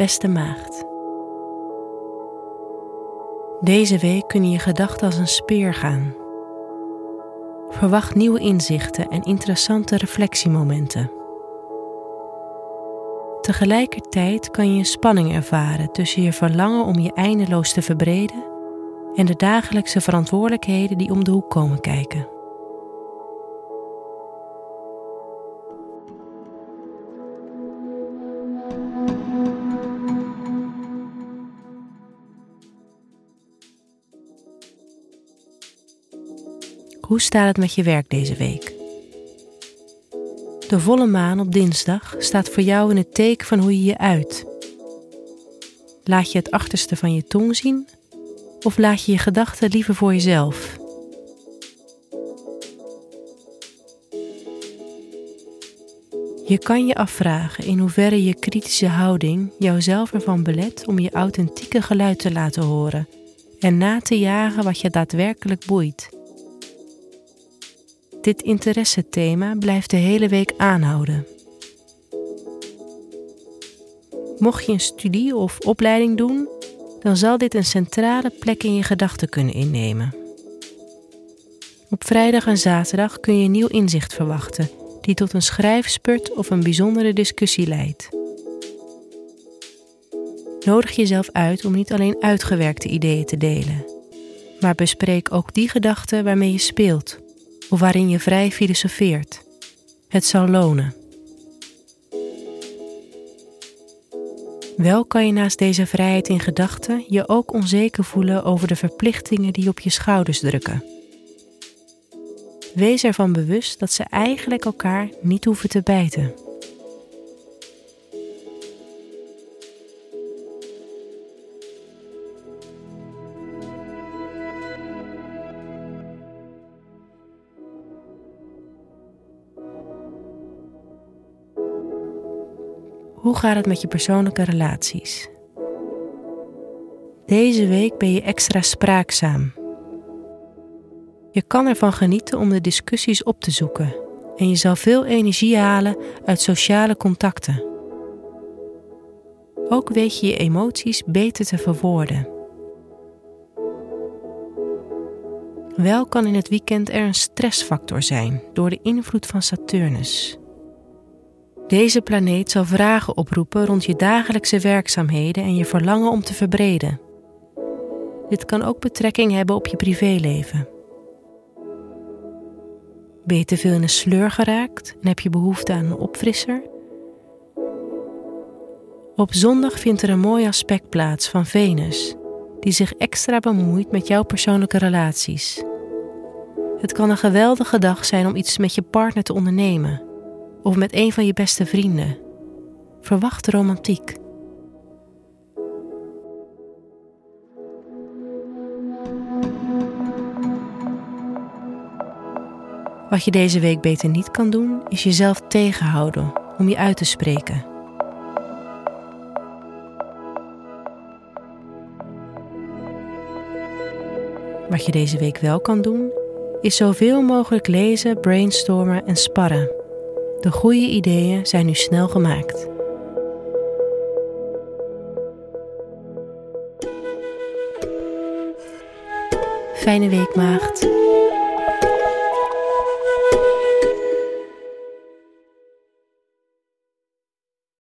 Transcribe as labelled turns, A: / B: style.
A: Beste maagd. Deze week kunnen je gedachten als een speer gaan. Verwacht nieuwe inzichten en interessante reflectiemomenten. Tegelijkertijd kan je een spanning ervaren tussen je verlangen om je eindeloos te verbreden en de dagelijkse verantwoordelijkheden die om de hoek komen kijken. Hoe staat het met je werk deze week? De volle maan op dinsdag staat voor jou in het teken van hoe je je uit. Laat je het achterste van je tong zien of laat je je gedachten liever voor jezelf? Je kan je afvragen in hoeverre je kritische houding jouzelf ervan belet om je authentieke geluid te laten horen en na te jagen wat je daadwerkelijk boeit. Dit interessethema blijft de hele week aanhouden. Mocht je een studie of opleiding doen, dan zal dit een centrale plek in je gedachten kunnen innemen. Op vrijdag en zaterdag kun je nieuw inzicht verwachten, die tot een schrijfspurt of een bijzondere discussie leidt. Nodig jezelf uit om niet alleen uitgewerkte ideeën te delen, maar bespreek ook die gedachten waarmee je speelt of waarin je vrij filosofeert. Het zal lonen. Wel kan je naast deze vrijheid in gedachten je ook onzeker voelen over de verplichtingen die op je schouders drukken. Wees ervan bewust dat ze eigenlijk elkaar niet hoeven te bijten. Hoe gaat het met je persoonlijke relaties? Deze week ben je extra spraakzaam. Je kan ervan genieten om de discussies op te zoeken en je zal veel energie halen uit sociale contacten. Ook weet je je emoties beter te verwoorden. Wel kan in het weekend er een stressfactor zijn door de invloed van Saturnus. Deze planeet zal vragen oproepen rond je dagelijkse werkzaamheden en je verlangen om te verbreden. Dit kan ook betrekking hebben op je privéleven. Ben je te veel in een sleur geraakt en heb je behoefte aan een opfrisser? Op zondag vindt er een mooi aspect plaats van Venus, die zich extra bemoeit met jouw persoonlijke relaties. Het kan een geweldige dag zijn om iets met je partner te ondernemen of met een van je beste vrienden. Verwacht romantiek. Wat je deze week beter niet kan doen, is jezelf tegenhouden om je uit te spreken. Wat je deze week wel kan doen, is zoveel mogelijk lezen, brainstormen en sparren. De goede ideeën zijn nu snel gemaakt. Fijne week, maagd.